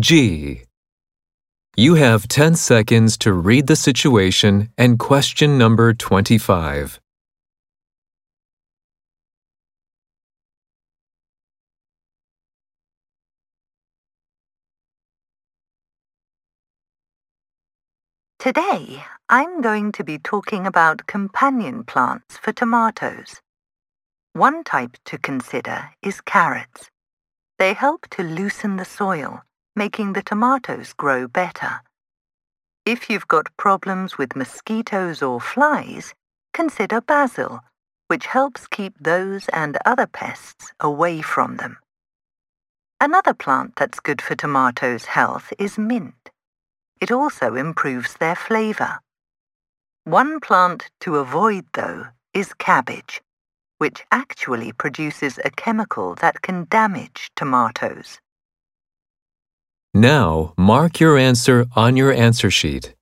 G. You have 10 seconds to read the situation and question number 25. Today, I'm going to be talking about companion plants for tomatoes. One type to consider is carrots. They help to loosen the soil, making the tomatoes grow better. If you've got problems with mosquitoes or flies, consider basil, which helps keep those and other pests away from them. Another plant that's good for tomatoes' health is mint. It also improves their flavour. One plant to avoid, though, is cabbage, which actually produces a chemical that can damage tomatoes. Now, mark your answer on your answer sheet.